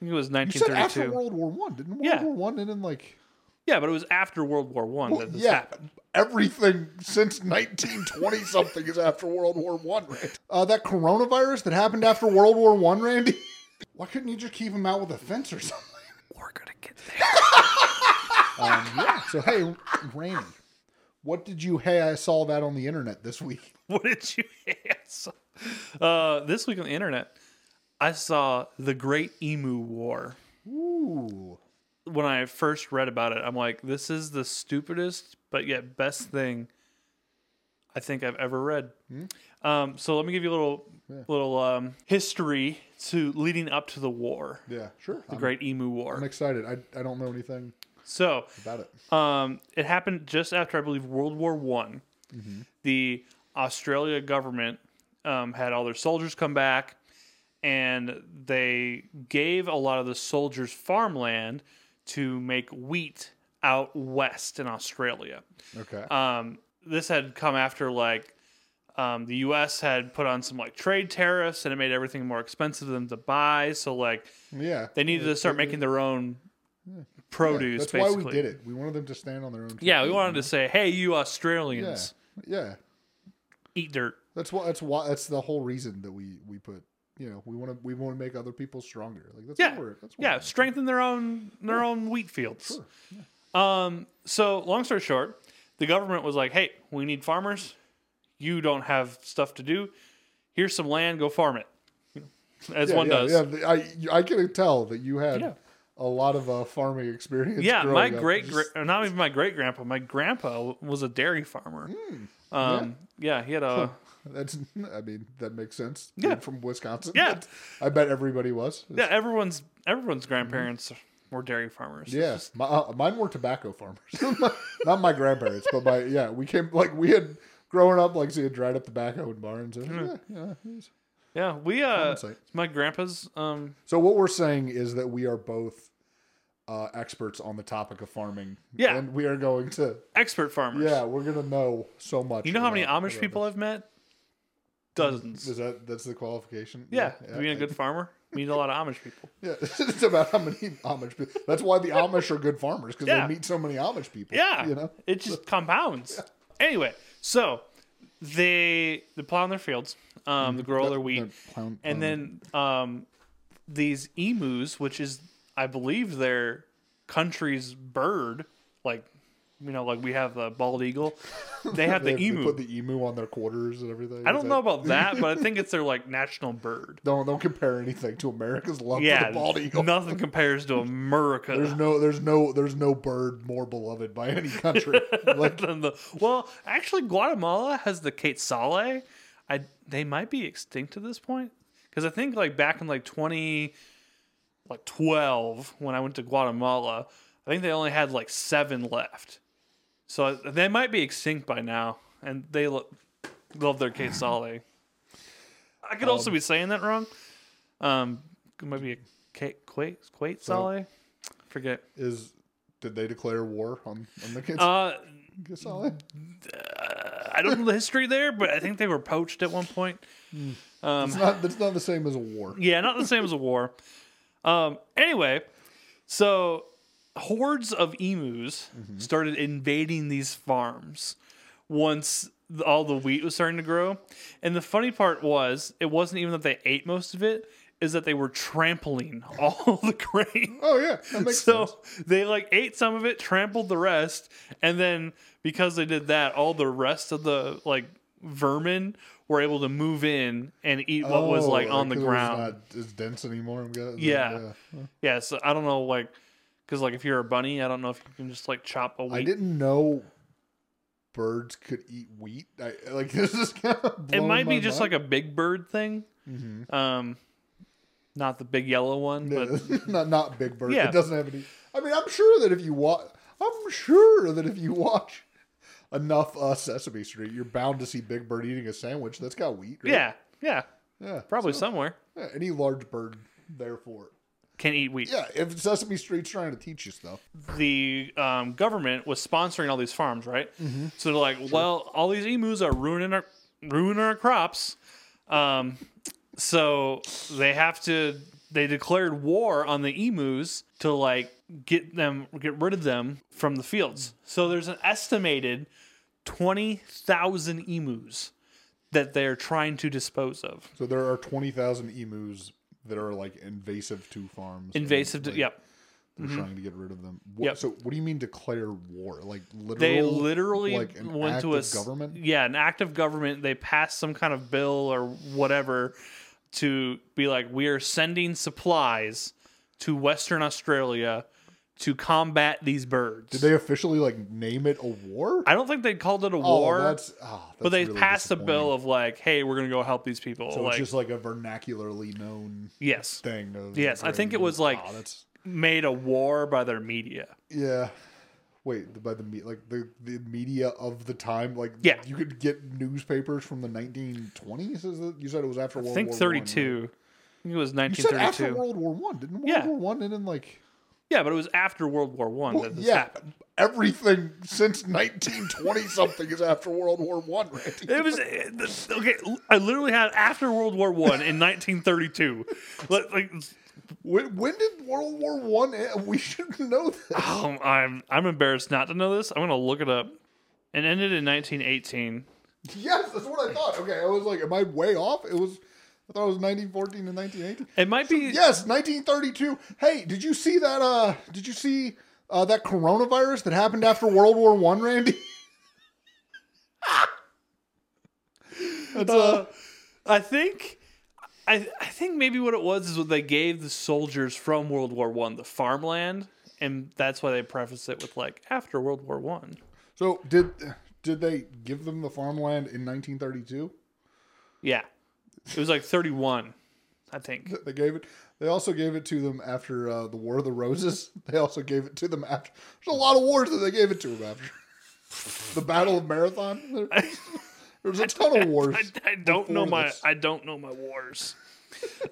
it was You said after World War One, didn't World Yeah. War One end in like? Yeah, but it was after World War One Well, that this yeah, happened. everything since 1920 something is after World War One, right? Uh, that coronavirus that happened after World War One, Randy. Why couldn't you just keep him out with a fence or something? We're gonna get there. Um, yeah. So hey, Randy, what did you? Hey, I saw that on the internet this week. what did you ask? Uh, this week on the internet, I saw the Great Emu War. Ooh. When I first read about it, I'm like, this is the stupidest but yet best thing I think I've ever read. Um, so let me give you a little little um, history to leading up to the war, Yeah, sure. the I'm, Great Emu War. I'm excited. I, I don't know anything So about it. Um, it happened just after I believe World War One. The Australia government um, had all their soldiers come back, and they gave a lot of the soldiers farmland to make wheat out west in Australia. Okay. Um, this had come after like um, the U.S. had put on some like trade tariffs, and it made everything more expensive for them to buy. So like yeah. they needed to start making their own produce. That's basically. why we did it. We wanted them to stand on their own. Yeah, we wanted to say, "Hey, you Yeah. Australians, Yeah. eat dirt." That's why. That's why. That's the whole reason that we we put. You know, we want to we want to make other people stronger. Like that's Yeah, what we're, that's what yeah, we're- strengthen their own their own wheat fields. Sure. Um, so long story short, the government was like, "Hey, we need farmers. You don't have stuff to do. Here's some land. Go farm it." As Yeah, one yeah, does. Yeah, I I can tell that you had Yeah. a lot of uh, farming experience. Yeah, my great, Just- great not even my great grandpa. My grandpa was a dairy farmer. um, yeah. he had a That's. I mean, that makes sense. Yeah. Being from Wisconsin. Yeah. That's- I bet everybody was. yeah. Everyone's everyone's grandparents were dairy farmers. Yes, Yeah, uh, mine were tobacco farmers. Not my grandparents, but my yeah. We came like we had growing up like seeing dried up tobacco in barns. And, Mm-hmm. yeah, yeah, yeah. We uh, my grandpa's um So what we're saying is that we are both uh, experts on the topic of farming. Yeah. and we are going to expert farmers. yeah, we're gonna know so much. You know how many Amish people this. I've met? Dozens. Is that that's the qualification? Yeah, being a good farmer, means a lot of Amish people. Yeah, it's about how many Amish people. That's why the Amish are good farmers because Yeah. they meet so many Amish people. Yeah, you know. it just compounds. Anyway, so they they plow in their fields, um, they grow all their wheat, They're clown- and then um, these emus, which is I believe their country's bird, like you know, like we have the bald eagle, they have they, the they emu. put the emu on their quarters and everything. I don't that- know about that, but I think it's their like national bird. Don't don't compare anything to America's love for the bald eagle. nothing compares to America. There's no there's no there's no bird more beloved by any country. like than the well, actually, Guatemala has the quetzale. I they might be extinct at this point because I think like back in like twenty like twelve when I went to Guatemala, I think they only had like seven left. So they might be extinct by now, and they lo- love their quetzale. I could also be saying that wrong. Um, it might be a que- que- quetzale. Forget. is did they declare war on, on the kids? Uh, I'll- I don't know the history there, but I think they were poached at one point. it's not that's not the same as a war. Yeah, not the same as a war. Um, anyway, so hordes of emus mm-hmm. started invading these farms once all the wheat was starting to grow. And the funny part was, it wasn't even that they ate most of it, is that they were trampling all the grain. Oh yeah, that makes so sense. they like ate some of it, trampled the rest, and then because they did that, all the rest of the like vermin were able to move in and eat what was Oh, like on the was ground. not as dense anymore. I'm guessing. Yeah. Yeah, so I don't know, like, because like if you're a bunny, I don't know if you can just like chop a wheat. I didn't know birds could eat wheat. I, like this is kind of it might be just like a big bird thing. Mm-hmm. Um, not the big yellow one, but not not big bird. Yeah. It doesn't have any. I mean, I'm sure that if you watch, I'm sure that if you watch enough uh, Sesame Street, you're bound to see Big Bird eating a sandwich that's got wheat. Right? yeah, yeah, yeah, probably somewhere yeah. Any large bird, therefore, can eat wheat. yeah. If Sesame Street's trying to teach you stuff, the um, government was sponsoring all these farms, right? Mm-hmm. So they're like, well, all these emus are ruining our ruining our crops, um, so they have to they declared war on the emus to like get them get rid of them from the fields. So there's an estimated 20,000 emus that they're trying to dispose of. So there are twenty thousand emus that are like invasive to farms. and, Invasive to, like, yep. They're mm-hmm. trying to get rid of them. What, Yep. So what do you mean declare war? Like literal? They literally like went to a government. Yeah, an act of government. They passed some kind of bill or whatever to be like, we are sending supplies to Western Australia to combat these birds. Did they officially like name it a war? I don't think they called it a oh, war, that's, oh, but they really passed a bill of like, hey, we're gonna go help these people. So like, it's just like a vernacularly known yes, thing. Yes, I think it was like- Oh, that's made a war by their media. yeah. Wait, by the me like the the media of the time, like Yeah. you could get newspapers from the 1920s. Is it? You said it was after I World think War thirty-two. One, I think it was right? You said after 1932. World War One, didn't World Yeah. War One and then like Yeah, but it was after World War One well, that this yeah, happened. everything since 1920 something is after World War One. It was eh, okay. I literally had after World War One in 1932. Like, like, When, when did World War One? end? We should know this. oh, I'm I'm embarrassed not to know this. I'm gonna look it up. It ended in 1918. Yes, that's what I thought. Okay, I was like, am I way off? It was. I thought it was 1914 and 1918. It might be. Yes, 1932. Hey, did you see that? Uh, did you see uh, that coronavirus that happened after World War One, Randy? That's uh, Uh, I think. I, I think maybe what it was is what they gave the soldiers from World War One the farmland, and that's why they preface it with like after World War One. so did did they give them the farmland in 1932? Yeah, it was like 31, I think. They gave it. They also gave it to them after uh, the War of the Roses. They also gave it to them after. There's a lot of wars that they gave it to them after. the Battle of Marathon. There, there's a ton of wars. I, I don't know my this. I don't know my wars.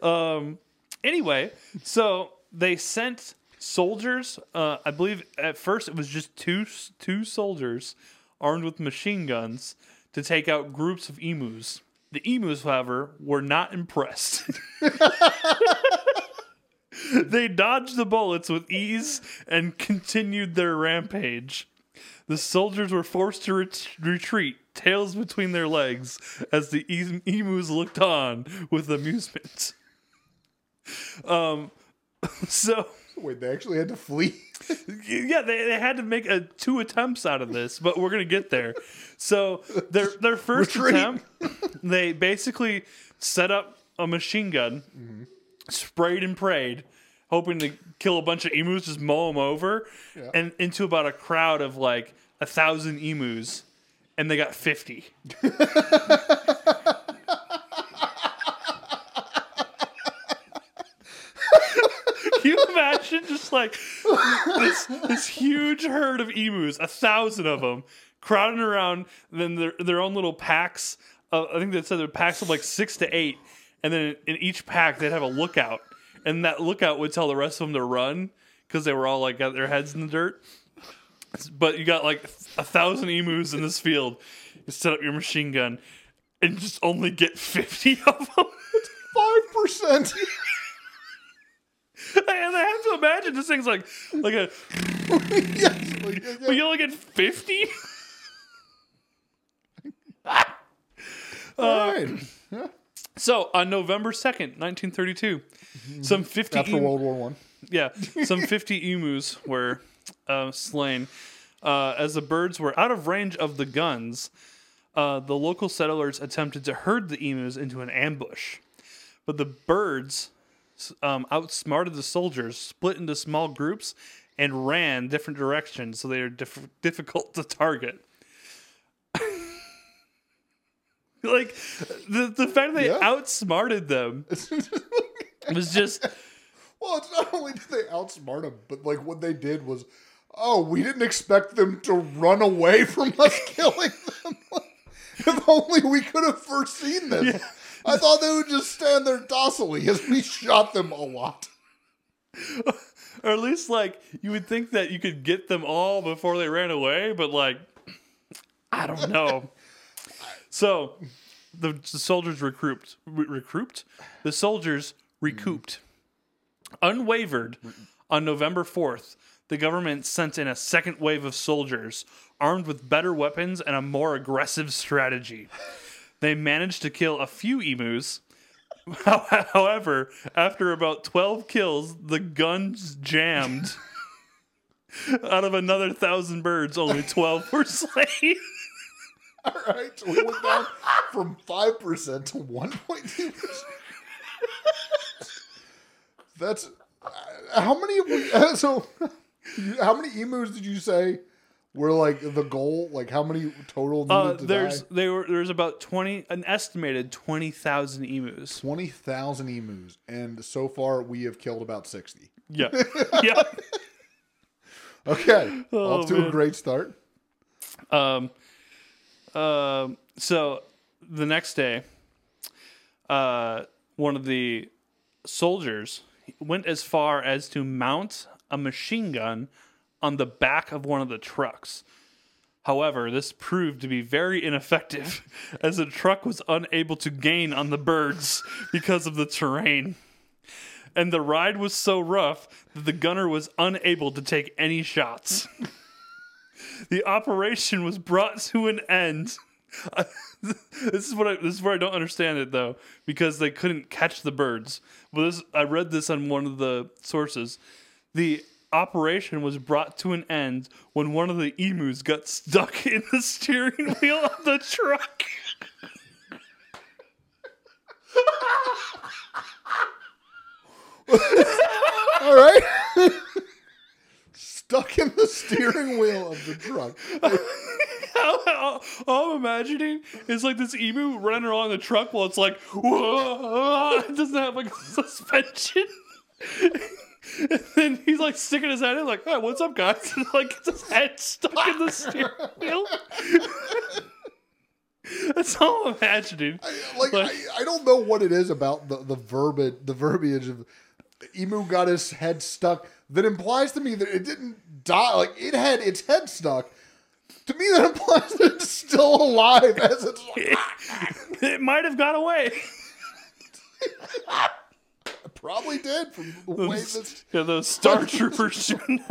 um. Anyway, so they sent soldiers. Uh, I believe at first it was just two two soldiers armed with machine guns to take out groups of emus. The emus, however, were not impressed. they dodged the bullets with ease and continued their rampage. The soldiers were forced to ret- retreat, tails between their legs, as the em- emus looked on with amusement. Um, so Wait, they actually had to flee. yeah, they, they had to make a, two attempts out of this, but we're gonna get there. So their their first Retreat. attempt, they basically set up a machine gun, mm-hmm. sprayed and prayed, hoping to kill a bunch of emus, just mow them over, and into about a crowd of like a thousand emus, and they got fifty. Can you imagine just like this this huge herd of emus, a thousand of them, crowding around then their their own little packs. Uh, I think they said they're packs of like six to eight, and then in each pack they'd have a lookout, and that lookout would tell the rest of them to run because they were all like got their heads in the dirt. But you got like a thousand emus in this field. You set up your machine gun and just only get fifty of them. Five percent. and I have to imagine this thing's like like a yes. Like, yeah, But you only get 50? all right. Yeah. So on November 2nd, 1932, some 50 After em- World War One. yeah, some 50 emus were uh, slain. Uh, as the birds were out of range of the guns, uh, the local settlers attempted to herd the emus into an ambush. But the birds um, outsmarted the soldiers, split into small groups, and ran different directions, so they are diff- difficult to target. like the the fact that they Yeah. outsmarted them was just Well, it's not only did they outsmart them, but like what they did was, oh, we didn't expect them to run away from us killing them. if only we could have foreseen this. I thought they would just stand there docilely as we shot them a lot. or at least like you would think that you could get them all before they ran away, but like I don't know. so the, the soldiers recouped, re- recouped. The soldiers recouped. Unwavered, on November 4th, the government sent in a second wave of soldiers armed with better weapons and a more aggressive strategy. They managed to kill a few emus. However, after about 12 kills, the guns jammed. Out of another thousand birds, only 12 were slain. All right, we went down from five percent to one point two percent. That's uh, how many? we- So, how many emus did you say were like the goal? Like how many total Uh, to there's die? they were there's about 20 an estimated 20,000 emus. Twenty thousand emus, and so far we have killed about sixty. Yeah. yeah. Okay, Oh, off to a great start. Um, um, so the next day, uh, one of the soldiers went as far as to mount a machine gun on the back of one of the trucks. However, this proved to be very ineffective as the truck was unable to gain on the birds because of the terrain. And the ride was so rough that the gunner was unable to take any shots the operation was brought to an end. this is what I, this is where I don't understand it though, because they couldn't catch the birds. Well, this I read this on one of the sources. The operation was brought to an end when one of the emus got stuck in the steering wheel of the truck. All right. Stuck in the steering wheel of the truck. all, all I'm imagining is like this emu running along the truck while it's like, whoa, it doesn't have like suspension. and then he's like sticking his head in, like, hey, what's up, guys? And like gets his head stuck in the steering wheel. That's all I'm imagining. like Like- I, I don't know what it is about the the verbiage the verbiage of emu got his head stuck that implies to me that it didn't die like it had its head stuck to me that implies that it's still alive as it's like, It might have got away. Probably did from the way this Yeah, those Star Troopers shooting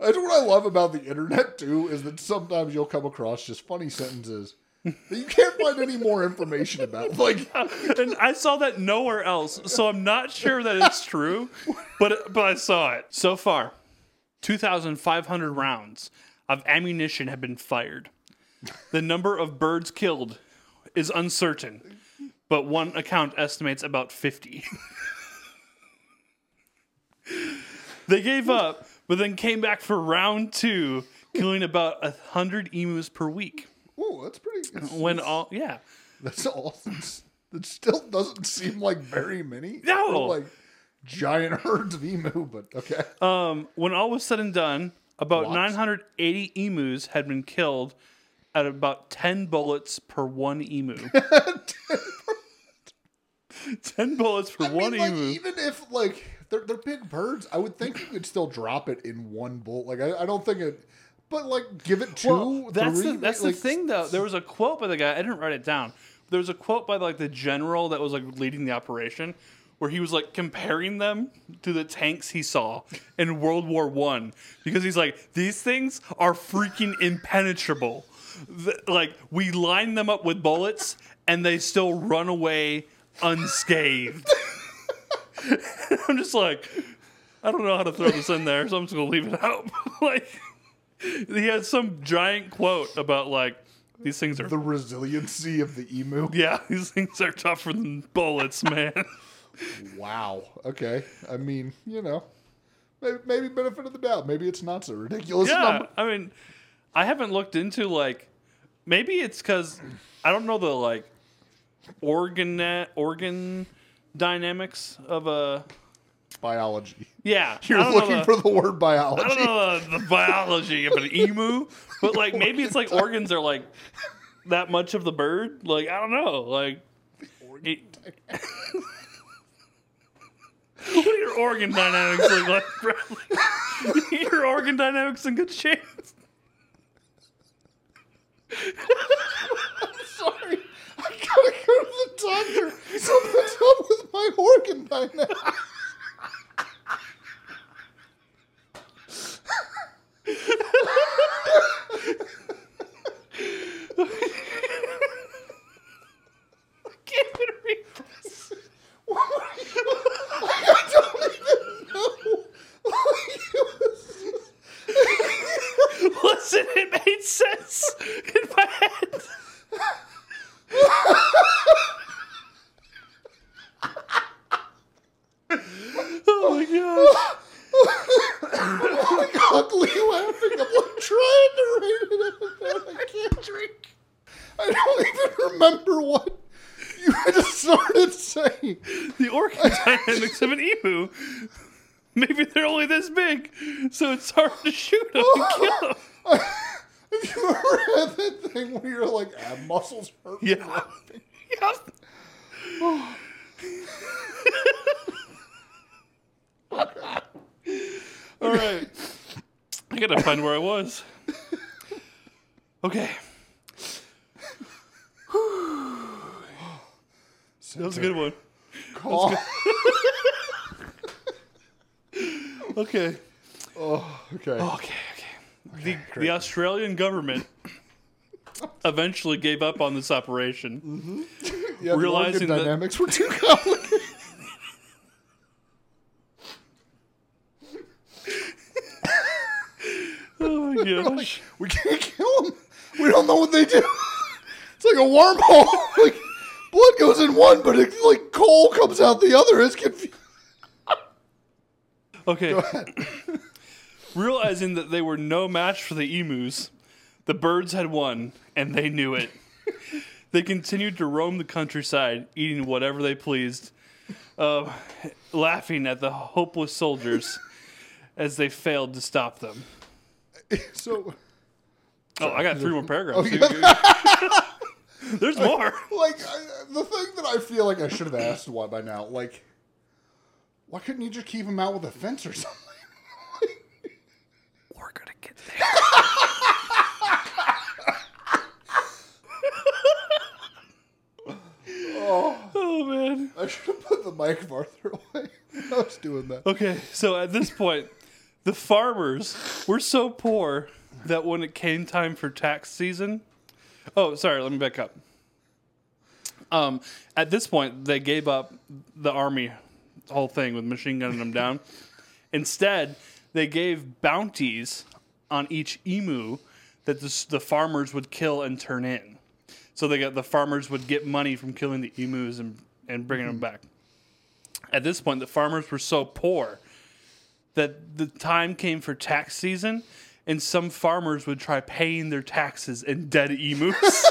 that's what I love about the internet too is that sometimes you'll come across just funny sentences that you can't find any more information about like and I saw that nowhere else, so I'm not sure that it's true, but but I saw it. So far, 2,500 rounds of ammunition have been fired. The number of birds killed is uncertain, but one account estimates about 50. they gave up, but then came back for round two, killing about a hundred emus per week. oh that's pretty that's, When all yeah. that's all that still doesn't seem like very many No. For, like giant herds of emu but okay Um, when all was said and done, about Lots. 980 emus had been killed at about 10 bullets per one emu. 10 bullets per I one mean, like, emu. even if like they're they're big birds, I would think you could still drop it in one bolt. Like I, I don't think it, but like give it two. Well, that's three, the, that's like, the thing though. There was a quote by the guy. I didn't write it down. There was a quote by like the general that was like leading the operation, where he was like comparing them to the tanks he saw in World War One, because he's like, these things are freaking impenetrable. Like we line them up with bullets, and they still run away unscathed. I'm just like, I don't know how to throw this in there, so I'm just gonna leave it out. like, he had some giant quote about like these things are the resiliency of the emu. yeah, these things are tougher than bullets, man. Wow. Okay. I mean, you know, maybe, maybe benefit of the doubt. Maybe it's not so ridiculous. yeah, number. I mean, I haven't looked into like maybe it's because I don't know the like organ organ dynamics of a Biology. yeah. You're I don't know looking the- for the word biology. I don't know the, the biology of an emu, but like maybe it's like organs are like that much of the bird. Like I don't know. Like it- what do your organ dynamics look like, Bradley? your organ dynamics in good shape gotta go to the doctor. Something's up with my organ by now. I can't even read this. What were you? I don't even know. Listen, it made sense in my head oh my god. I'm ugly laughing. I'm like trying to read it out. I can't drink. I don't even remember what you just started saying. The orca dynamics of an emu. Maybe they're only this big, so it's hard to shoot them and kill them. Have you ever had that thing where you're like ab muscles hurt? Yeah. Yep. All right. I gotta find where I was. Okay. That was a good one. Call. Okay. Oh. Okay, okay. The, the Australian government eventually gave up on this operation. Mm-hmm. yeah, the realizing organ that- dynamics were too complicated. Oh my gosh. we can't kill them. We don't know what they do. It's like a wormhole. Like blood goes in one, but it, like coal comes out the other. It's confusing. Okay. Realizing that they were no match for the emus, the birds had won, and they knew it. they continued to roam the countryside, eating whatever they pleased, uh, laughing at the hopeless soldiers as they failed to stop them. So, Oh, I got three more paragraphs. There's more. like I, the thing that I feel like I should have asked why by now, like, why couldn't you just keep him out with a fence or something? We're there. oh man. I should have put the mic farther away. I was doing that. Okay, so at this point, the farmers were so poor that when it came time for tax season, oh, sorry, let me back up. Um, at this point, they gave up the army whole thing with machine gunning them down. Instead, they gave bounties on each emu that the, the farmers would kill and turn in. So they got the farmers would get money from killing the emus and, and bringing them mm-hmm. back. At this point, the farmers were so poor that the time came for tax season, and some farmers would try paying their taxes in dead emus.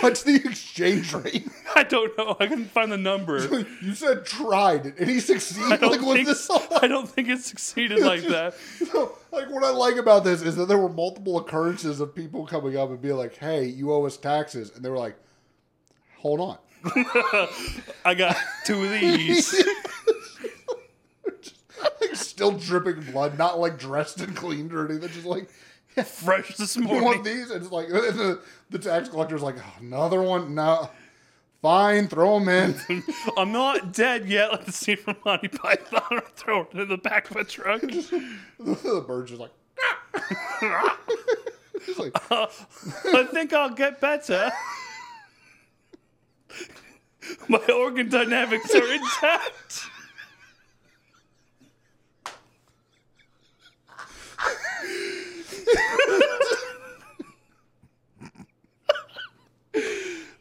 What's the exchange rate? I don't know. I couldn't find the number. you said tried, and he succeeded. I don't, Like, was think, this I don't think it succeeded like that. So, like what I like about this is that there were multiple occurrences of people coming up and being like, "Hey, you owe us taxes," and they were like, "Hold on." I got two of these. like still dripping blood, not like dressed and cleaned or anything. Just like, Fresh this you morning. want these? And it's like the, the tax collector's like, oh, another one? No, fine, throw them in. I'm not dead yet, like the scene from Monty Python. Throw it in the back of a truck. the bird's just like, like, uh, I think I'll get better. My organ dynamics are intact.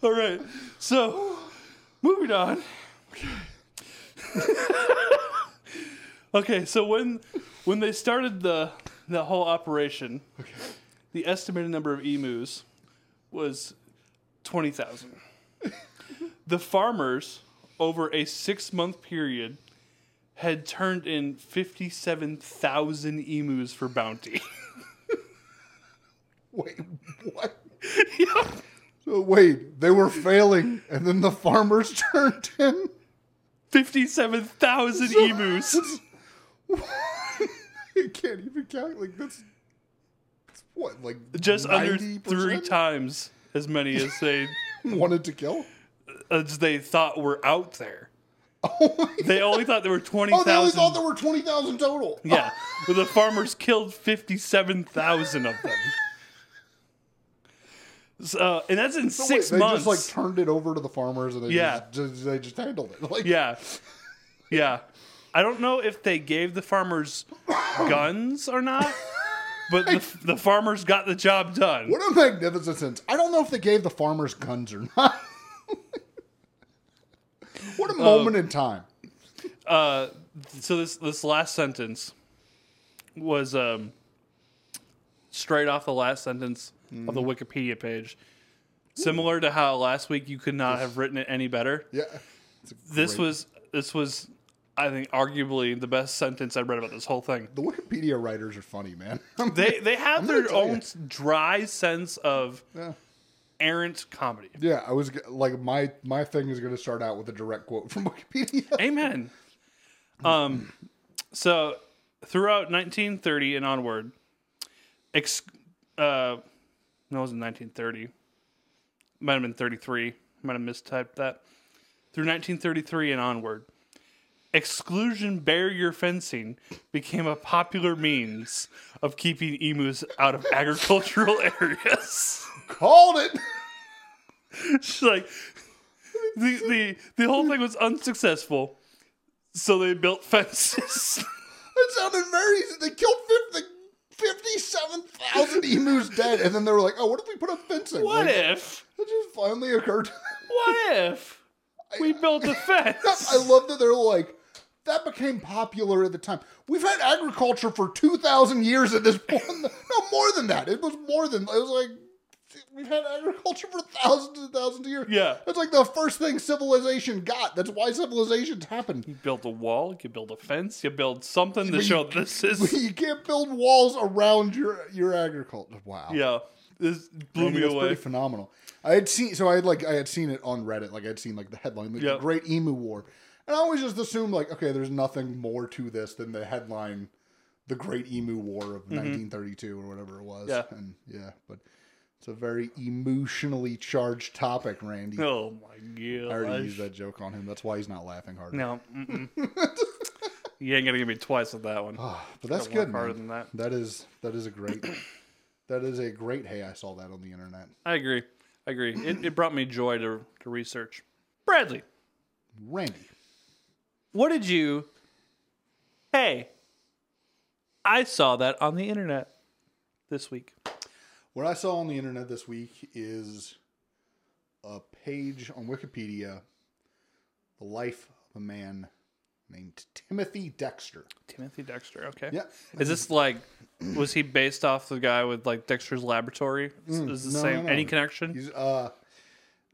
All right. So, moving on. okay, so when when they started the the whole operation, the estimated number of emus was 20,000. the farmers, over a six month period, had turned in 57,000 emus for bounty. wait, what? Yep. So wait, they were failing, and then the farmers turned in. 57,000 emus. I can't even count. Like that's, that's what like Just under 90%? three times as many as they wanted to kill. as they thought were out there. Oh, oh, They only thought there were twenty. oh, they only thought there were twenty thousand total. Yeah, but the farmers killed fifty-seven thousand of them. So, and that's in So wait, six they months. just like turned it over to the farmers, and they Yeah. just, just they just handled it. Like yeah, yeah. I don't know if they gave the farmers guns or not, but the, the farmers got the job done. what a magnificent sentence. I don't know if they gave the farmers guns or not. what a moment in time. Uh, so this this last sentence was um, straight off the last sentence of the Wikipedia page. Similar to how last week you could not have written it any better. Yeah. this was this was I think arguably the best sentence I've read about this whole thing. The Wikipedia writers are funny, man. They they have I'm their own you. dry sense of yeah. errant comedy. Yeah, I was like my my thing is going to start out with a direct quote from Wikipedia. Amen. Um, so throughout 1930 and onward, ex- uh, it was in 1930. Might have been 33. Might have mistyped that. Through 1933 and onward, exclusion barrier fencing became a popular means of keeping emus out of agricultural areas. Called it. It's like the, the the whole thing was unsuccessful, so they built fences. It sounded very. They killed 50 57,000 emus dead, and then they were like, "Oh, what if we put up fencing?" What Like, if? It just finally occurred. to them. What if we built a fence? I love that they're like. That became popular at the time. We've had agriculture for two thousand years at this point. No, more than that. It was more than. It was like we've had agriculture for thousands and thousands of years. Yeah. It's like the first thing civilization got. That's why civilizations happened. You build a wall, you build a fence, you build something to show this is. you can't build walls around your your agriculture. Wow. Yeah, this blew me that's away. pretty phenomenal. I had seen so I had like I had seen it on Reddit, like I had seen like the headline, like Yeah. the Great Emu War, and I always just assumed like, okay, there's nothing more to this than the headline, the Great Emu War of 1932 or whatever it was. Mm-hmm. Yeah. and yeah, but it's a very emotionally charged topic, Randy. Oh my god! I already used that joke on him. That's why he's not laughing hard. No, you ain't gonna give me twice with that one. Ah, but that's good, harder man. than that. That is that is a great. that is a great. Hey, I saw that on the internet. I agree. I agree. It, it brought me joy to to research. Bradley, Randy, what did you? Hey, I saw that on the internet this week. What I saw on the internet this week is a page on Wikipedia, the life of a man named Timothy Dexter. Timothy Dexter. Okay. Yeah. Is this like? Was he based off the guy with like Dexter's Laboratory? Is, is the Mm, no, same? no, no. Any connection? He's uh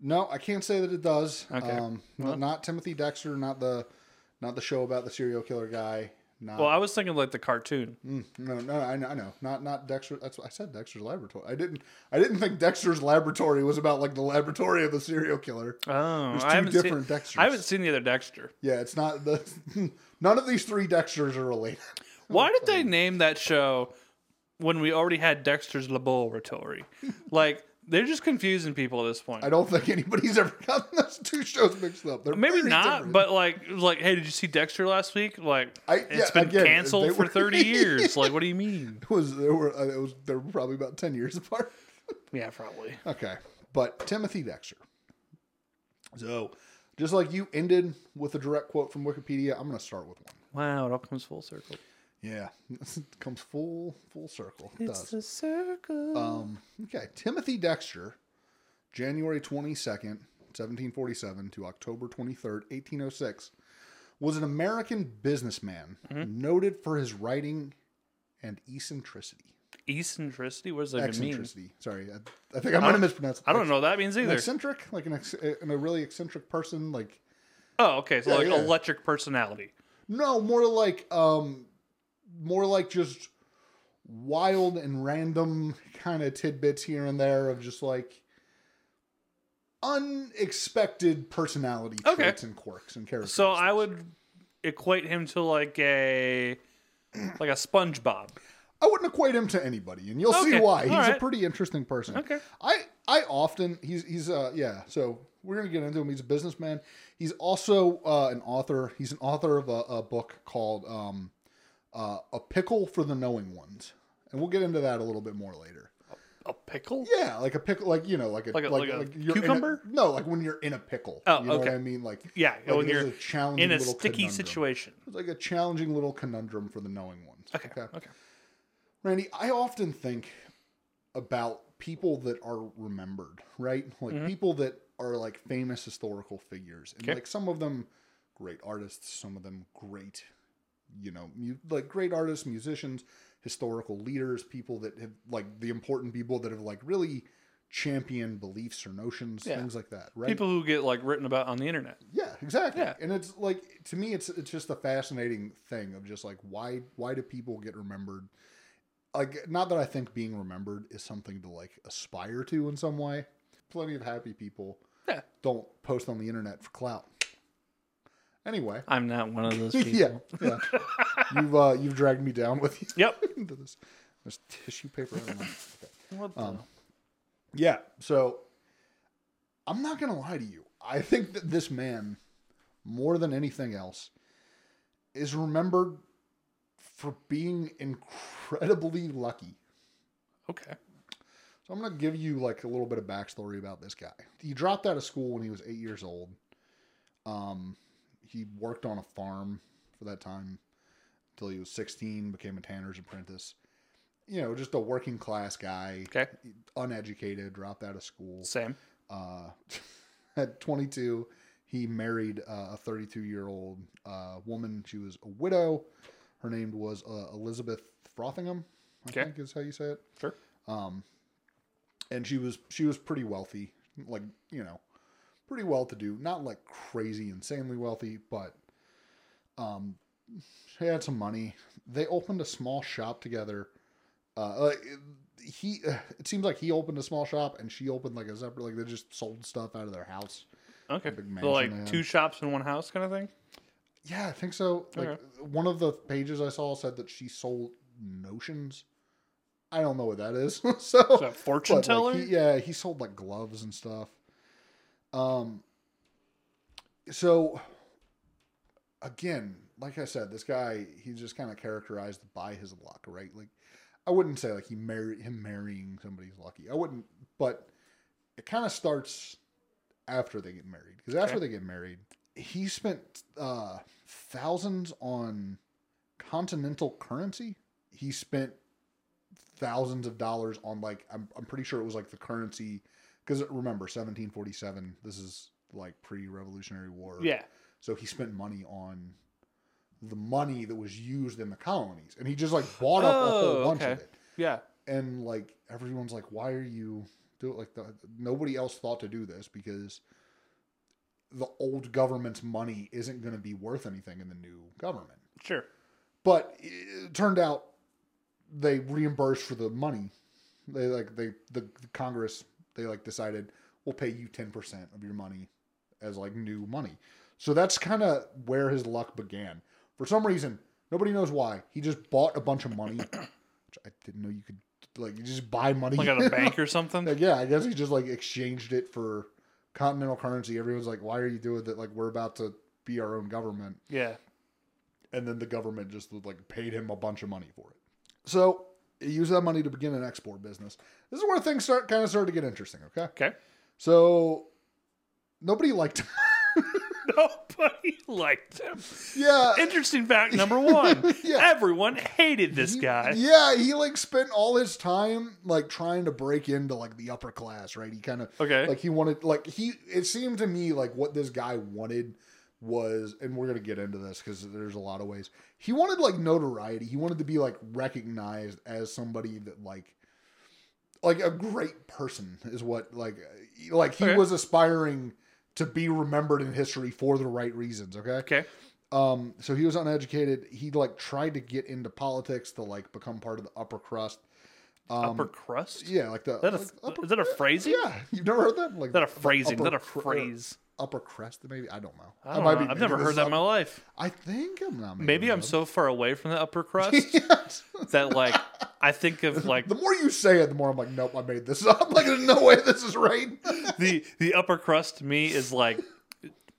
no, I can't say that it does. Okay. Um not, not Timothy Dexter, not the not the show about the serial killer guy. Not Well, I was thinking like the cartoon. Mm, no, no, I know, I know. Not not Dexter. That's what I said. Dexter's Laboratory. I didn't. I didn't think Dexter's Laboratory was about like the laboratory of the serial killer. Oh, There's I two haven't different seen, Dexters. I haven't seen the other Dexter. Yeah, it's not the. None of these three Dexters are related. Why did they name that show when we already had Dexter's Laboratory? like they're just confusing people at this point. I don't think anybody's ever gotten those two shows mixed up. They're Maybe very not, different. but like, like, hey, did you see Dexter last week? Like, I- it's yeah, been again, canceled for were- thirty years. Like, what do you mean? it was there were uh, it was they were probably about ten years apart. Yeah, probably. Okay, but Timothy Dexter. So, just like you ended with a direct quote from Wikipedia, I'm going to start with one. Wow, it all comes full circle. Yeah, it comes full full circle. It does. a circle. Um, okay, Timothy Dexter, January 22nd, 1747 to October 23rd, 1806, was an American businessman noted for his writing and eccentricity. Eccentricity. What does that even mean? Eccentricity. Sorry, I, I think I might have mispronounced. I don't know what that means An either. eccentric, like an, ex, an a really eccentric person, like Oh, okay. So Yeah, like yeah. electric personality. no, more like um, more like just wild and random kind of tidbits here and there of just like unexpected personality Okay. traits and quirks and characters. So I would equate him to like a like a SpongeBob. I wouldn't equate him to anybody, and you'll see why. He's all a pretty interesting person. Okay. I I often he's he's uh yeah. So we're gonna get into him. He's a businessman. He's also uh, an author. He's an author of a, a book called um, uh, "A Pickle for the Knowing Ones," and we'll get into that a little bit more later. A pickle? Yeah, like a pickle, like you know, like a Like a- like a you're in cucumber? no, like when you're in a pickle. Oh, you know okay. what I mean? Like Yeah, like when you're a challenging in a little sticky conundrum. situation. It's like a challenging little conundrum for the knowing ones. Okay. Okay. Randy, I often think about people that are remembered, right? Like people that are like famous historical figures, and Okay. like some of them great artists, some of them great, you know, mu- like great artists, musicians, historical leaders, people that have like the important people that have like really champion beliefs or notions, Yeah. things like that, right? People who get like written about on the internet. Yeah, exactly. Yeah. And it's like to me it's it's just a fascinating thing of just like why why do people get remembered? Like not that I think being remembered is something to like aspire to in some way. Plenty of happy people Yeah. don't post on the internet for clout. Anyway, I'm not one of those people. yeah, yeah. you've uh you've dragged me down with you Yep. into this. There's tissue paper. Okay. What the? Um, Yeah. So I'm not gonna lie to you. I think that this man, more than anything else, is remembered for being incredibly lucky. okay. So I'm gonna give you like a little bit of backstory about this guy. He dropped out of school when he was eight years old. Um, he worked on a farm for that time until he was 16. Became a tanner's apprentice. You know, just a working class guy. Okay. Uneducated, dropped out of school. Same. Uh, at 22, he married uh, a 32 year old uh, woman. She was a widow. Her name was uh, Elizabeth Frothingham. I Okay. think is how you say it. Sure. Um, and she was she was pretty wealthy, like you know, pretty well to do. Not like crazy, insanely wealthy, but um, she had some money. They opened a small shop together. Uh, he, it seems like he opened a small shop and she opened like a separate. Like they just sold stuff out of their house. Okay. So like two shops in one house kind of thing. Yeah, I think so. Like Okay. one of the pages I saw said that she sold notions. I don't know what that is. so Is that fortune But, like, teller? he- yeah, he sold like gloves and stuff. Um. So, again, like I said, this guy he's just kind of characterized by his luck, right? Like, I wouldn't say like he married him marrying somebody's lucky. I wouldn't, but it kind of starts after they get married because after Okay. they get married, he spent uh, thousands on continental currency. He spent thousands of dollars on like I'm I'm pretty sure it was like the currency because remember 1747 this is like pre-revolutionary war yeah. so he spent money on the money that was used in the colonies and he just like bought up a whole Oh, bunch okay. of it Yeah. and like everyone's like why are you do it like the, nobody else thought to do this because the old government's money isn't going to be worth anything in the new government Sure. but it turned out they reimbursed for the money. They like they the, the Congress they like decided we'll pay you ten percent of your money as like new money. So that's kind of where his luck began. For some reason, nobody knows why. He just bought a bunch of money, which I didn't know you could like you just buy money Like at a bank or something. Like, yeah, I guess he just like exchanged it for continental currency. Everyone's like, "Why are you doing that? Like, we're about to be our own government." Yeah. and then the government just like paid him a bunch of money for it. So he used that money to begin an export business. This is where things start kind of started to get interesting. Okay, Okay. so nobody liked him. Nobody liked him. yeah, Interesting fact number one. Yeah. Everyone hated this He- guy. Yeah, he like spent all his time like trying to break into like the upper class, right? He kind of Okay. like he wanted like he it seemed to me like what this guy wanted was and we're going to get into this cuz there's a lot of ways. He wanted like notoriety. He wanted to be like recognized as somebody that like like a great person is what like like he Okay. was aspiring to be remembered in history for the right reasons, okay? okay. Um, so he was uneducated. He like tried to get into politics to like become part of the upper crust. Um, Upper crust? yeah, like the Is that a, like, upper, is that a phrasing? yeah. You've never heard that? Like Is that a phrasing? Is upper that a phrase? Upper crest, maybe I don't know. I don't might know. be I've never heard that in my life. I think I'm not. Maybe I'm up. so far away from the upper crust Yes. that like I think of like the more you say it, the more I'm like, nope, I made this up. Like, there's no way this is right. the the upper crust to me is like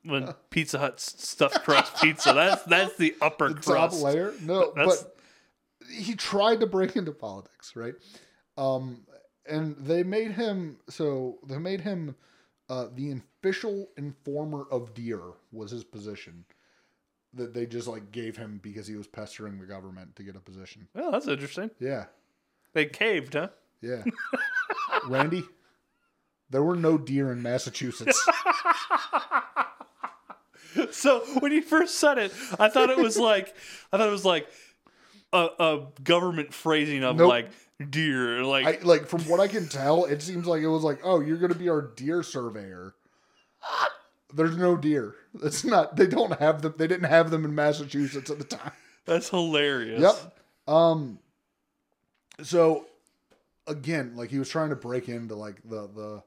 when Pizza Hut's stuffed crust pizza. That's that's the upper the crust. top layer. No, That's- but he tried to break into politics, right? Um, and they made him so they made him uh, the official informer of deer was his position that they just like gave him because he was pestering the government to get a position. Well, that's interesting. Yeah, They caved, huh? yeah. Randy, there were no deer in Massachusetts. So when you first said it, I thought it was like I thought it was like a, a government phrasing of Nope. like deer. Like I like from what I can tell, it seems like it was like, oh, you're gonna be our deer surveyor. There's no deer. It's not. They don't have them. They didn't have them in Massachusetts at the time. that's hilarious. Yep. Um. So, again, like he was trying to break into like the the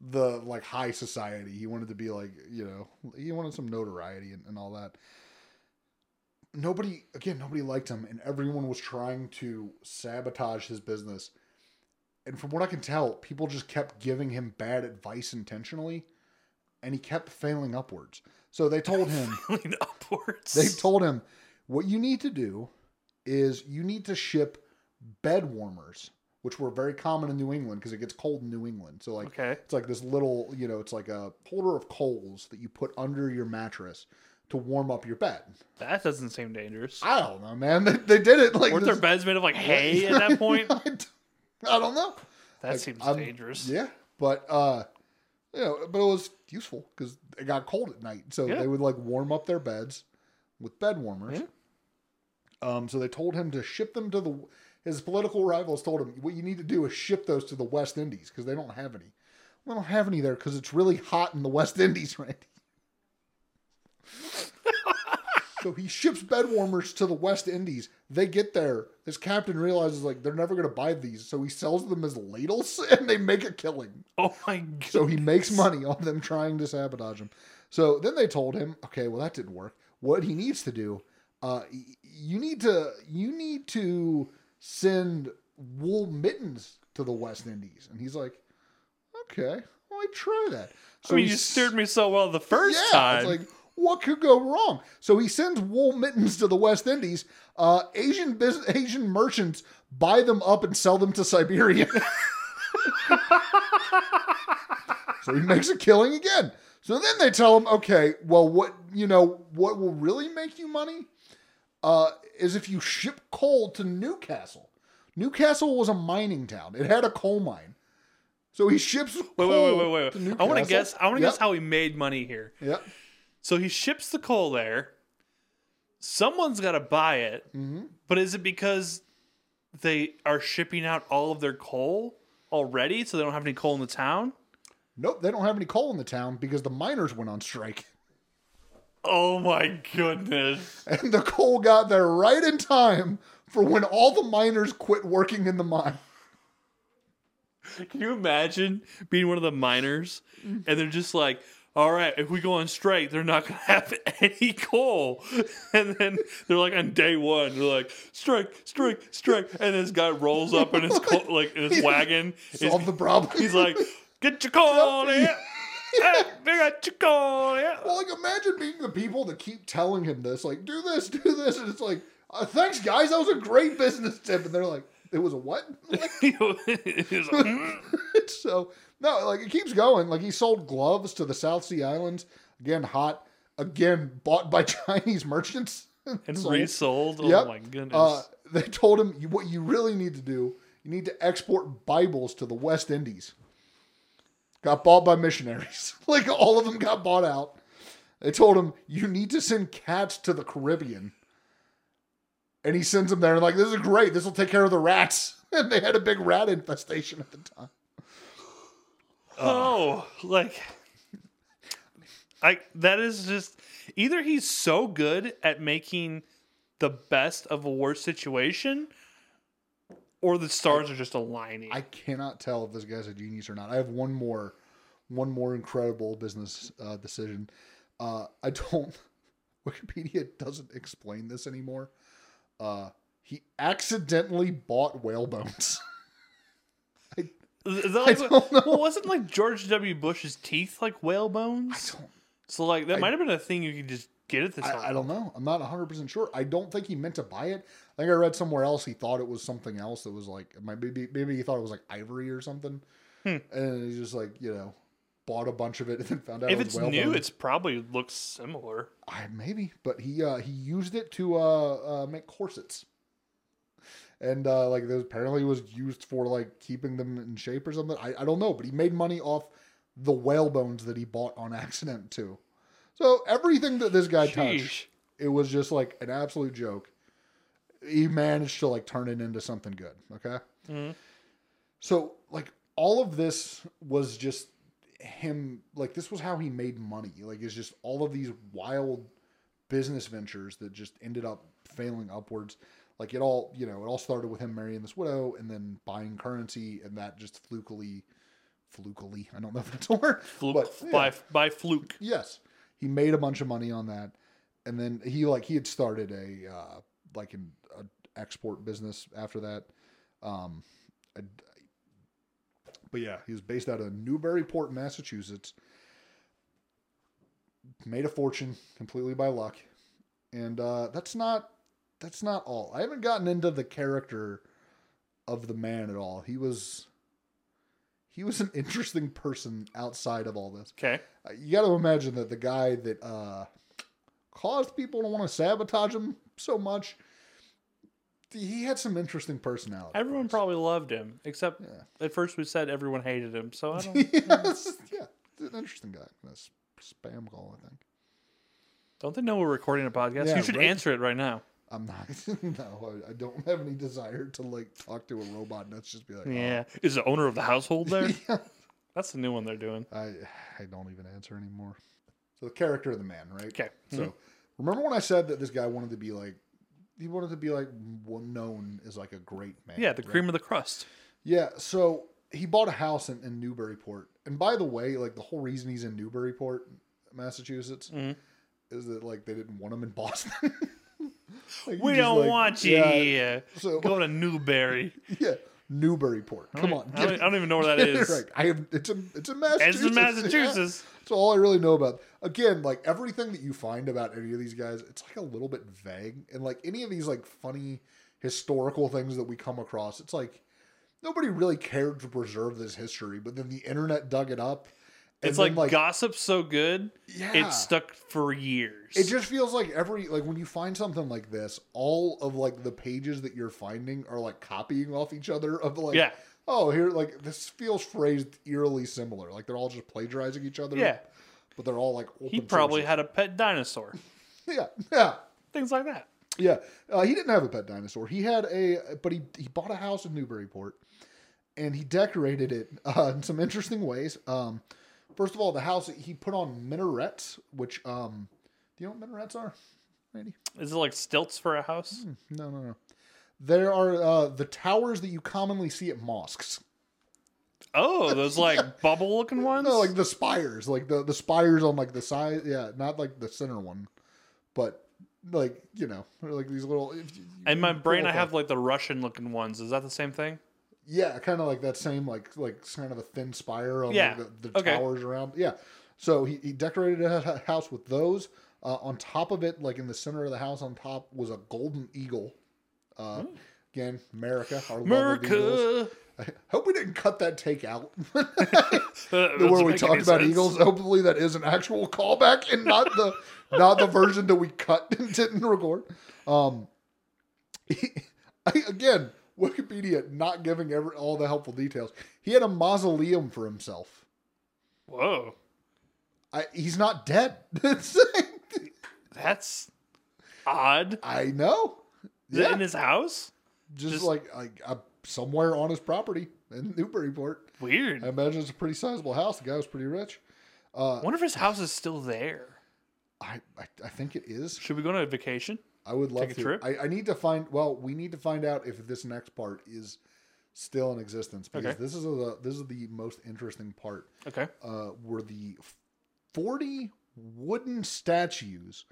the like high society. He wanted to be like you know he wanted some notoriety and, and all that. Nobody again, nobody liked him, and everyone was trying to sabotage his business. And from what I can tell, people just kept giving him bad advice intentionally, and he kept failing upwards. So they told him. Lean upwards. They told him what you need to do is you need to ship bed warmers, which were very common in New England because it gets cold in New England. So like Okay. it's like this little, you know, it's like a holder of coals that you put under your mattress to warm up your bed. That doesn't seem dangerous. I don't know, man. They, they did it like Weren't this- their beds made of like hay at that point? I don't know. That Like, seems I'm- dangerous. Yeah, but uh, you know, but it was useful because it got cold at night, so Yeah. they would like warm up their beds with bed warmers. Yeah. Um, so they told him to ship them to the. His political rivals told him what you need to do is ship those to the West Indies because they don't have any. We don't have any there because it's really hot in the West Indies, Randy. So he ships bed warmers to the West Indies. They get there. His captain realizes like they're never going to buy these, so he sells them as ladles, and they make a killing. Oh my god. So he makes money off them trying to sabotage him. So then they told him, okay, well that didn't work. What he needs to do, uh, you need to you need to send wool mittens to the West Indies, and he's like, okay, well I try that. So I mean, you s- steered me so well the first yeah, time. It's like, what could go wrong? So he sends wool mittens to the West Indies. Uh, Asian Asian merchants buy them up and sell them to Siberia. so he makes a killing again. So then they tell him, okay, well, what you know, what will really make you money uh, is if you ship coal to Newcastle. Newcastle was a mining town; it had a coal mine. So he ships. wait, coal wait, wait, wait, to wait. I want to guess. I want to Yep. guess how he made money here. Yep. So he ships the coal there. Someone's got to buy it, Mm-hmm. but is it because they are shipping out all of their coal already, so they don't have any coal in the town? Nope, they don't have any coal in the town because the miners went on strike. Oh my goodness! And the coal got there right in time for when all the miners quit working in the mine. Can you imagine being one of the miners and they're just like, all right, if we go on strike, they're not going to have any coal. And then they're like on day one, they're like, strike, strike, strike. And this guy rolls up in his coal, like in his wagon. He's, Solve the problem. he's like, get your coal here. Hey, we got your coal here. well, like imagine being the people that keep telling him this, like, do this, do this. And it's like, uh, thanks, guys. That was a great business tip. And they're like, it was a what? Like, "Mm." so, no, like, it keeps going. Like, he sold gloves to the South Sea Islands. Again, hot. Again, bought by Chinese merchants. and Sold. resold. Oh Yep. my goodness. Uh, they told him what you really need to do. You need to export Bibles to the West Indies. Got bought by missionaries. like all of them got bought out. They told him you need to send cats to the Caribbean. And he sends them there and like this is great. This will take care of the rats. And they had a big rat infestation at the time. Oh, like I that is just either he's so good at making the best of a worse situation or the stars are just aligning. I cannot tell if this guy's a genius or not. I have one more, one more incredible business uh, decision. Uh, I don't. Wikipedia doesn't explain this anymore. Uh, he accidentally bought whale bones. Is that like, don't know. Well, wasn't like George W. Bush's teeth like whale bones? don't- So like that might have been a thing you could just get at this time. I, I don't know. I'm not 100 percent sure. I don't think he meant to buy it. I think I read somewhere else he thought it was something else that was like maybe maybe he thought it was like ivory or something, Hmm. and he just like you know bought a bunch of it and then found out If it was it's whale new, it's probably looks similar. I maybe, but he uh he used it to uh, uh make corsets. And uh like those apparently was used for like keeping them in shape or something. I, I don't know, but he made money off the whale bones that he bought on accident too. So everything that this guy touched, it was just like an absolute joke. he managed to like turn it into something good. Okay. Mhm. So like all of this was just him like this was how he made money. Like it's just all of these wild business ventures that just ended up failing upwards. Like it all, you know, it all started with him marrying this widow and then buying currency and that just flukily flukily, I don't know if that's a word. Fluke but, yeah. by by fluke. Yes, he made a bunch of money on that, and then he like he had started a uh, like an a export business after that. Um, I- but yeah, he was based out of Newburyport, Massachusetts. Made a fortune completely by luck, and uh, that's not that's not all. I haven't gotten into the character of the man at all. He was he was an interesting person outside of all this Okay. uh, you got to imagine that the guy that uh, caused people to want to sabotage him so much, he had some interesting personality. Everyone probably loved him, except Yeah. at first we said everyone hated him. So I don't. yes, yeah, an interesting guy. That's spam call, I think. Don't they know we're recording a podcast? Yeah, you should right. answer it right now. I'm not. no, I, don't have any desire to like talk to a robot. and Let's just be like, oh. Yeah. Is the owner of the household there? Yeah. That's the new one they're doing. I I don't even answer anymore. So the character of the man, right? Okay. So remember when I said that this guy wanted to be like, he wanted to be like well known as like a great man. Yeah, the right? cream of the crust. Yeah, so he bought a house in, in Newburyport. And by the way, like the whole reason he's in Newburyport, Massachusetts, Mhm. is that like they didn't want him in Boston. Like, We don't like- want you yeah, here. So Go to Newberry. yeah, Newburyport. Come on, I don't, I don't even know where that is. right. I have it's in it's It's Massachusetts. in Yeah. That's all I really know about. Again, like everything that you find about any of these guys, it's like a little bit vague. And like any of these like funny historical things that we come across, it's like nobody really cared to preserve this history, but then the internet dug it up. It's then, like, gossip so good, yeah, it stuck for years. It just feels like every like when you find something like this, all of like the pages that you're finding are like copying off each other of like yeah, oh here like this feels phrased eerily similar. Like they're all just plagiarizing each other. yeah. But they're all like open He probably sources. had a pet dinosaur. Yeah, yeah. Things like that. Yeah, uh, he didn't have a pet dinosaur. He had a, but he he bought a house in Newburyport, and he decorated it uh, in some interesting ways. Um, first of all, the house he put on minarets, which um, do you know what minarets are, Randy? Is it like stilts for a house? No, no, no. There are uh, the towers that you commonly see at mosques. Oh, those like bubble looking ones? No, like the spires, like the the spires on like the side. Yeah, not like the center one, but like you know, like these little. if you- In my brain, I have like the Russian looking ones. Is that the same thing? Yeah, kind of like that same like like kind of a thin spire on Yeah, like, the, the okay. towers around. Yeah, so he, he decorated a house with those. Uh, on top of it, like in the center of the house, on top was a golden eagle. Uh, Again, America, our love of eagles. America. I hope we didn't cut that take out Uh, where we talked about sense. eagles. Hopefully, that is an actual callback and not the not the version that we cut and didn't record. Um, I, again, Wikipedia not giving every, all the helpful details. He had a mausoleum for himself. Whoa, I, he's not dead. that's odd. I know. Yeah, in his house? just, just- like like uh, somewhere on his property in Newburyport. Weird. I imagine it's a pretty sizable house. The guy was pretty rich. Uh, I wonder if his house is still there. I, I I think it is. Should we go on a vacation? I would love Take to. I, I need to find. Well, we need to find out if this next part is still in existence because Okay. this is the this is the most interesting part. Okay. Uh, were the forty wooden statues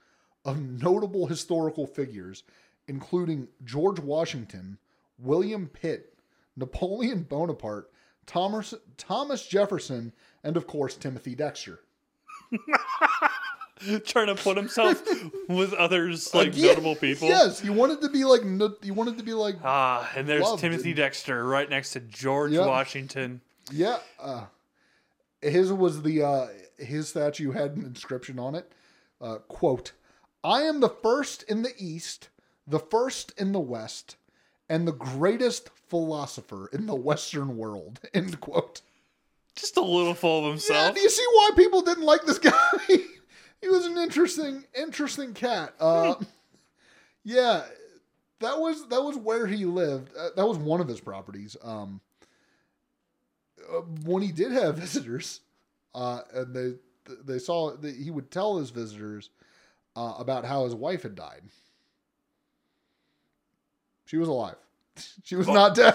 of notable historical figures, including George Washington, William Pitt, Napoleon Bonaparte, Thomas Thomas Jefferson, and of course Timothy Dexter. Trying to put himself with others like Again, notable people. Yes, he wanted to be like no- you wanted to be like Ah, and there's Loved Timothy. Dexter right next to George Yep. Washington. Yeah, uh, his was the uh, his statue had an inscription on it. Uh, quote: "I am the first in the East, the first in the West, and the greatest philosopher in the Western world." End quote. Just a little full of Yeah, himself. do you see why people didn't like this guy? He was an interesting, interesting cat. Uh, yeah, that was that was where he lived. Uh, that was one of his properties. Um, uh, when he did have visitors, uh, and they they saw that he would tell his visitors uh, about how his wife had died. She was alive. She was not dead.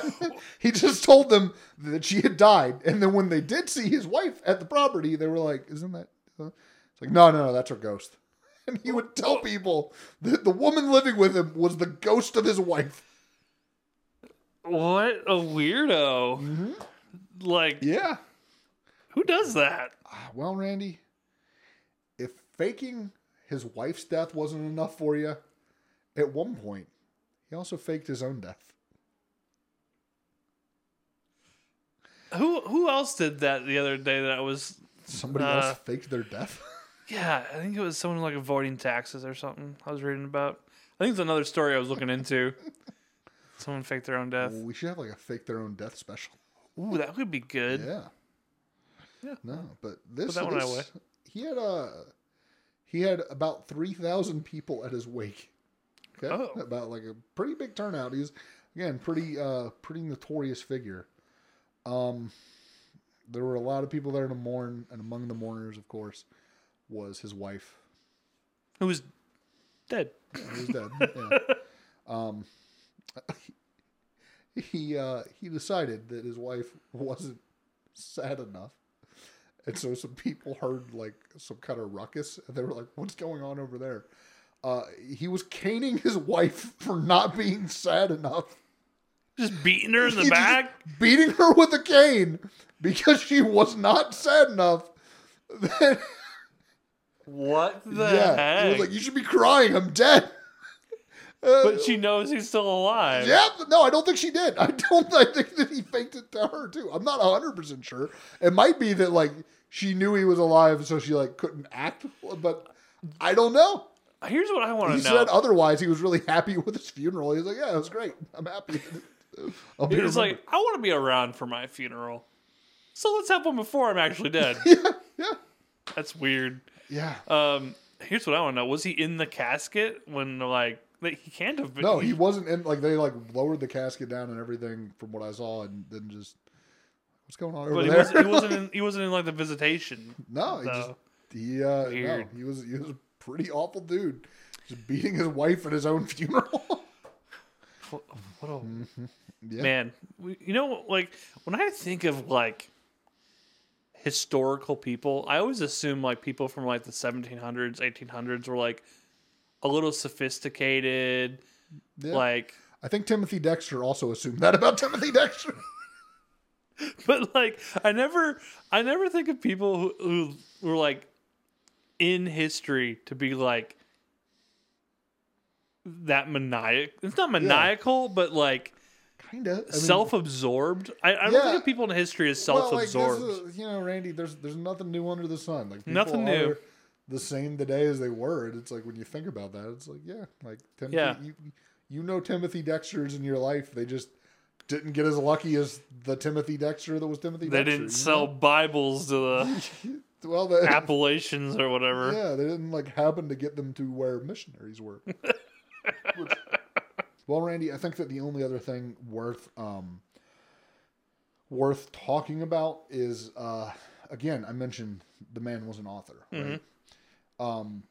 he just told them that she had died, and then when they did see his wife at the property, they were like, "Isn't that?" Uh?" It's like, "No, no, no, that's her ghost." And he would tell people that the woman living with him was the ghost of his wife. What a weirdo! Mm-hmm. Like, Yeah. who does that? Ah, Well, Randy, if faking his wife's death wasn't enough for you, at one point, he also faked his own death. Who who else did that the other day? That was Somebody Uh, else faked their death. yeah, I think it was someone like avoiding taxes or something. I was reading about. I think it's another story I was looking into. Someone faked their own death. we should have like a fake their own death special. Ooh, that would be good. Yeah. Yeah. No, but this, that one away. he had a he had about three thousand people at his wake. Okay, Oh. about like a pretty big turnout. He's again pretty uh pretty notorious figure. Um, there were a lot of people there to mourn, and among the mourners, of course, was his wife. Who was dead? Dead. yeah. Um, he uh, he decided that his wife wasn't sad enough, and so some people heard like some kind of ruckus, and they were like, "What's going on over there?" Uh, he was caning his wife for not being sad enough, Just beating her in the He back. beating her with a cane because she was not sad enough. What the yeah, he heck? was like, "You should be crying. I'm dead." Uh, but she knows he's still alive. Yeah, no, I don't think she did. I don't. I think that he faked it to her too. I'm not 100 percent sure. It might be that like she knew he was alive, so she like couldn't act. But I don't know. Here's what I want to know. He said otherwise. He was really happy with his funeral. He was like, "Yeah, it was great. I'm happy." I'll He was like, I want to be around for my funeral. So let's have one before I'm actually dead. "Yeah, yeah, That's weird. Yeah." Um, here's what I want to know: Was he in the casket when like, like he can't have been? No, he wasn't in. Like they like lowered the casket down and everything from what I saw, and then just what's going on over But he there? wasn't, he wasn't in. He wasn't in like the visitation. No, he though. just he uh no, he was he was a pretty awful dude. Just beating his wife at his own funeral. What, what a yeah. man! You know, like when I think of like historical people, I always assume like people from like the 1700s, 1800s were like a little sophisticated. Yeah. Like, I think Timothy Dexter also assumed that about Timothy Dexter. but like I never, I never think of people who, who were like in history to be like that maniac. It's not maniacal, but like Kinda. I mean, self-absorbed. I, I don't think of people in history as self-absorbed. this is- you know, Randy, there's there's nothing new under the sun. Like people Nothing new. The same today as they were. And it's like when you think about that, it's like yeah, like Timothy. Yeah. You, you know Timothy Dexter's in your life. They just didn't get as lucky as the Timothy Dexter that was Timothy. they Dexter, didn't sell Bibles to the? Well, they, Appalachians or whatever. Yeah, they didn't like happen to get them to where missionaries were. Which- well, Randy, I think that the only other thing worth um, worth talking about is uh, again, I mentioned the man was an author, right? Um,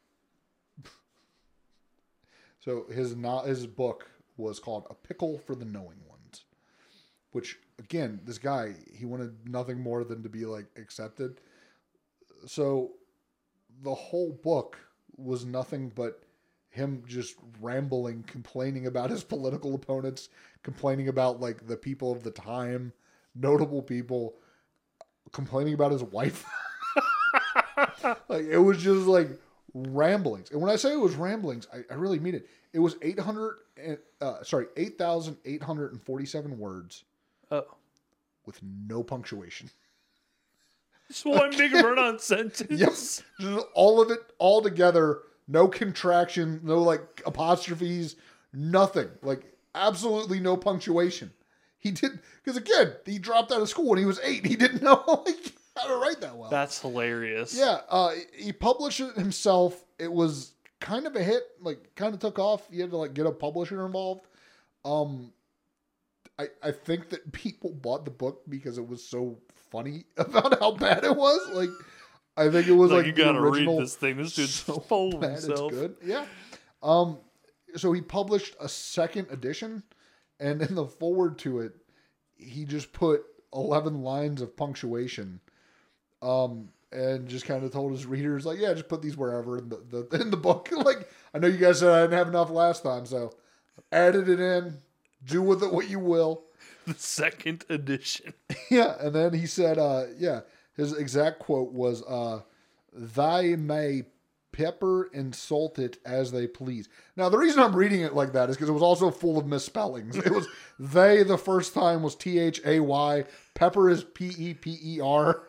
so his not his book was called A Pickle for the Knowing Ones, which again, this guy he wanted nothing more than to be like accepted. So the whole book was nothing but him just rambling, complaining about his political opponents, complaining about like the people of the time, notable people, complaining about his wife. like it was just like ramblings. And when I say it was ramblings, I, I really mean it. It was 800 and, uh, sorry, 8,847 words Oh. with no punctuation. Just one big run-on sentence. Yes. Just all of it all together. No contraction, no like apostrophes, nothing. Like absolutely no punctuation. He did because again, he dropped out of school when he was eight. He didn't know like, how to write that well. That's hilarious. yeah, uh, he published it himself. It was kind of a hit. Like kind of took off. You had to like get a publisher involved. Um, I I think that people bought the book because it was so funny about how bad it was. Like, I think it was Like, like, you gotta original read this thing. This dude's so full of bad it's himself. good. Yeah. Um, so he published a second edition, and in the forward to it, he just put eleven lines of punctuation. Um, and just kind of told his readers like, yeah, just put these wherever in the, the in the book. like, I know you guys said I didn't have enough last time, so added it in. Do with it what you will. The second edition. Yeah, and then he said, uh, yeah, his exact quote was, uh, "They may pepper and salt it as they please." Now, the reason I'm reading it like that is because it was also full of misspellings. It was they the first time was T H A Y, pepper is P E P E R,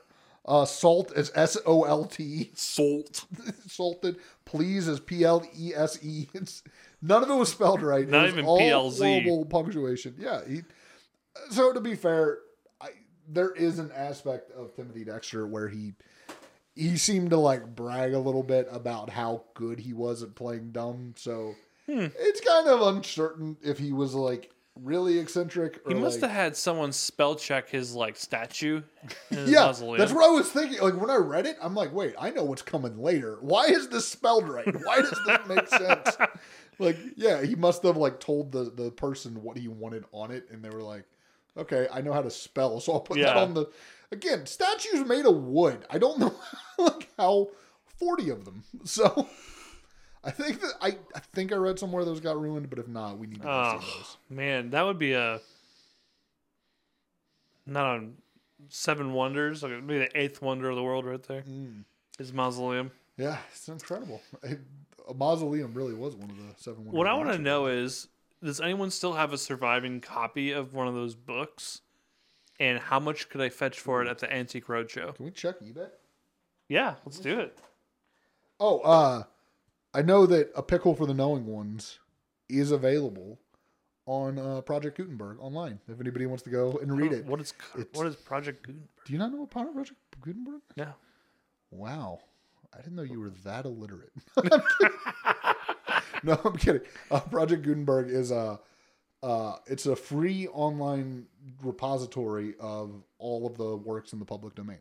uh, salt is S O L T, Salt. salted. Please is P L E S E. None of it was spelled right. Not it was even all PLZ. punctuation. Yeah. He, so to be fair, there is an aspect of Timothy Dexter where he he seemed to like brag a little bit about how good he was at playing dumb. So Hmm. it's kind of uncertain if he was like really eccentric. Or He must like, have had someone spell check his like statue. His yeah, mausoleum. that's what I was thinking. Like when I read it, I'm like, wait, I know what's coming later. Why is this spelled right? Why does this make sense? like, yeah, he must have like told the the person what he wanted on it, and they were like, okay, I know how to spell, so I'll put that on the. Again, statues made of wood. I don't know like how forty of them. So. I think that I, I think I read somewhere those got ruined, but if not, we need to Oh, see those. man, that would be a not on Seven Wonders. Like it'd the eighth wonder of the world, right there. Mm. His mausoleum. Yeah, it's incredible. It- a mausoleum really was one of the seven. What I want to know is, does anyone still have a surviving copy of one of those books? And how much could I fetch for it at the Antique Roadshow? Can we check eBay? Yeah, let's do it. Oh, uh, I know that a pickle for the knowing ones is available on uh, Project Gutenberg online. If anybody wants to go and read it, What is It's- what is Project Gutenberg? do you not know about Project Gutenberg? No. Wow, I didn't know you were that illiterate. no, I'm kidding. Uh, Project Gutenberg is a uh, it's a free online repository of all of the works in the public domain.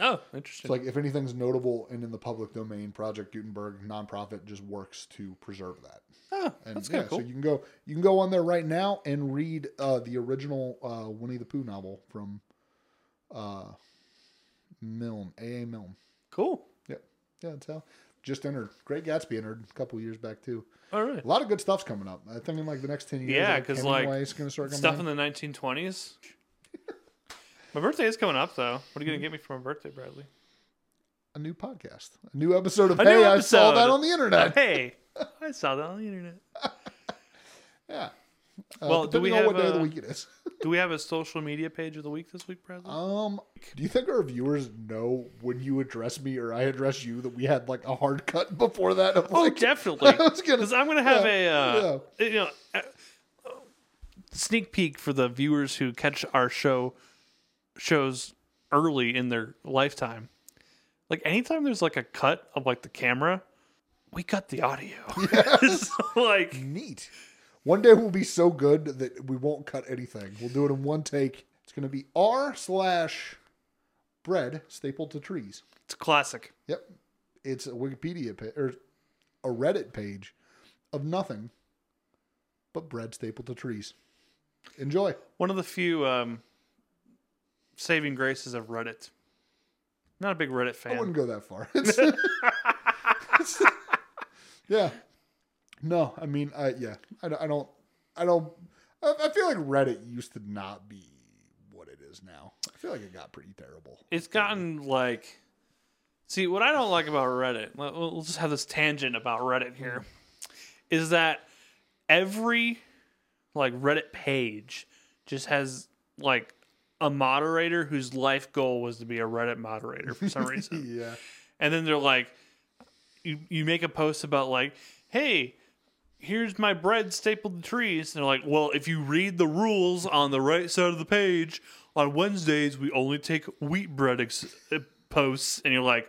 Oh, interesting. It's like if anything's notable and in the public domain, Project Gutenberg nonprofit just works to preserve that. oh, And that's yeah, kind of cool. so you can go you can go on there right now and read uh, the original uh, Winnie the Pooh novel from uh, Milne, A. A. Milne. cool. Yep, yeah, that's how. Just entered. Great Gatsby entered a couple years back too. All right. A lot of good stuff's coming up. I think in like the next ten years. Yeah, like, 'cause, like, Hemingway's gonna start coming Stuff out. in the 1920s. my birthday is coming up, though. What are you gonna get me for my birthday, Bradley? a new podcast, a new episode of A Hey, I saw that on the internet. hey, I saw that on the internet. Yeah. Uh, Well, do we depending what have day of the a- week it is. Do we have a social media page of the week this week, Bradley? Um, do you think our viewers know when you address me or I address you that we had like a hard cut before that? Of oh, like, definitely. Because I'm gonna have yeah, a uh, you know uh, sneak peek for the viewers who catch our show shows early in their lifetime. Like anytime there's like a cut of like the camera, we cut the audio. So, like neat. One day we'll be so good that we won't cut anything. We'll do it in one take. It's gonna be r slash bread stapled to trees. it's classic. Yep, it's a Wikipedia page or a Reddit page of nothing but bread stapled to trees. Enjoy. One of the few um, saving graces of Reddit. Not a big Reddit fan. I wouldn't go that far. Yeah. No, I mean, I yeah, I, don't- I don't, I don't. I, I feel like Reddit used to not be what it is now. I feel like it got pretty terrible. it's gotten like see what i don't like about reddit let- we'll just have this tangent about reddit here is that every like reddit page just has like a moderator whose life goal was to be a reddit moderator for some reason Yeah, and then they're like you, you make a post about like hey here's my bread stapled to trees and they're like well if you read the rules on the right side of the page on wednesdays we only take wheat bread ex- uh, posts and you're like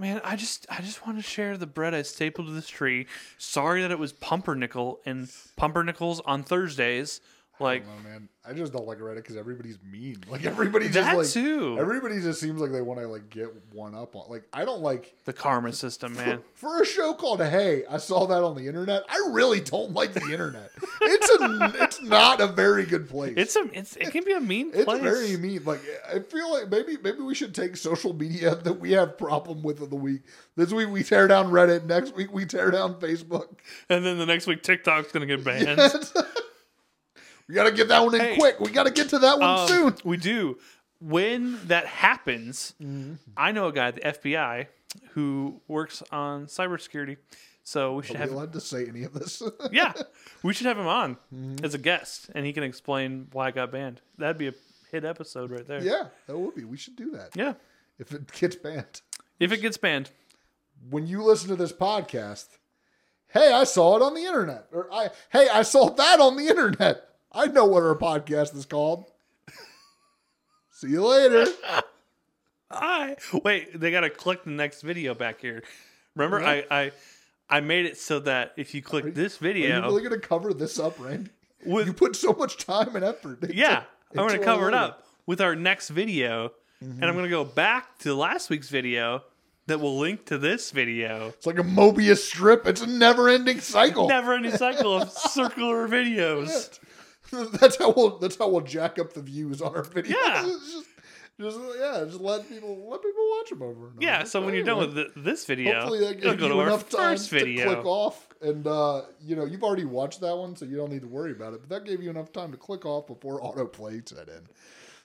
Man, I just I just want to share the bread I stapled to this tree. Sorry that it was pumpernickel and pumpernickels on Thursdays. Like I know, man. I just don't like Reddit because everybody's mean. Like everybody just that like too. everybody just seems like they want to like get one up on. Like I don't like the karma system, man. for a show called Hey. I saw that on the internet. I really don't like the internet. it's a it's not a very good place. It's a it's it can be a mean place. It's place. very mean. Like I feel like maybe maybe we should take social media that we have problem with of the week. This week we tear down Reddit. Next week we tear down Facebook. and then the next week TikTok's gonna get banned. We gotta get that one in Hey. quick. We gotta get to that one Um, soon. We do. When that happens, Mm-hmm. I know a guy at the FBI who works on cybersecurity. So we should Are we have allowed to say any of this? yeah, we should have him on Mm-hmm. as a guest, and he can explain why I got banned. That'd be a hit episode right there. yeah, that would be. We should do that Yeah. if it gets banned. If it gets banned, When you listen to this podcast, hey, I saw it on the internet, or I hey, I saw that on the internet. I know what our podcast is called. See you later. I wait. They gotta click the next video back here. Remember, I I I made it so that if you click this video, Are you really going to cover this up, Randy? With- you put so much time and effort. into- yeah, I'm gonna cover it up with our next video, and I'm mm-hmm. gonna go back to last week's video that will link to this video. It's like a Mobius strip. It's a never-ending cycle. Never ending cycle of circular videos. that's how we'll that's how we'll jack up the views on our videos. Yeah. Just, just yeah, just let people let people watch them over and over. Yeah, so when you're done with th this video, hopefully that gives go you enough time first to click off, and uh, you know you've already watched that one, so you don't need to worry about it. But that gave you enough time to click off before autoplay set in.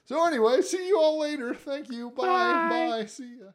So anyway, see you all later. Thank you. Bye. Bye. Bye. See ya.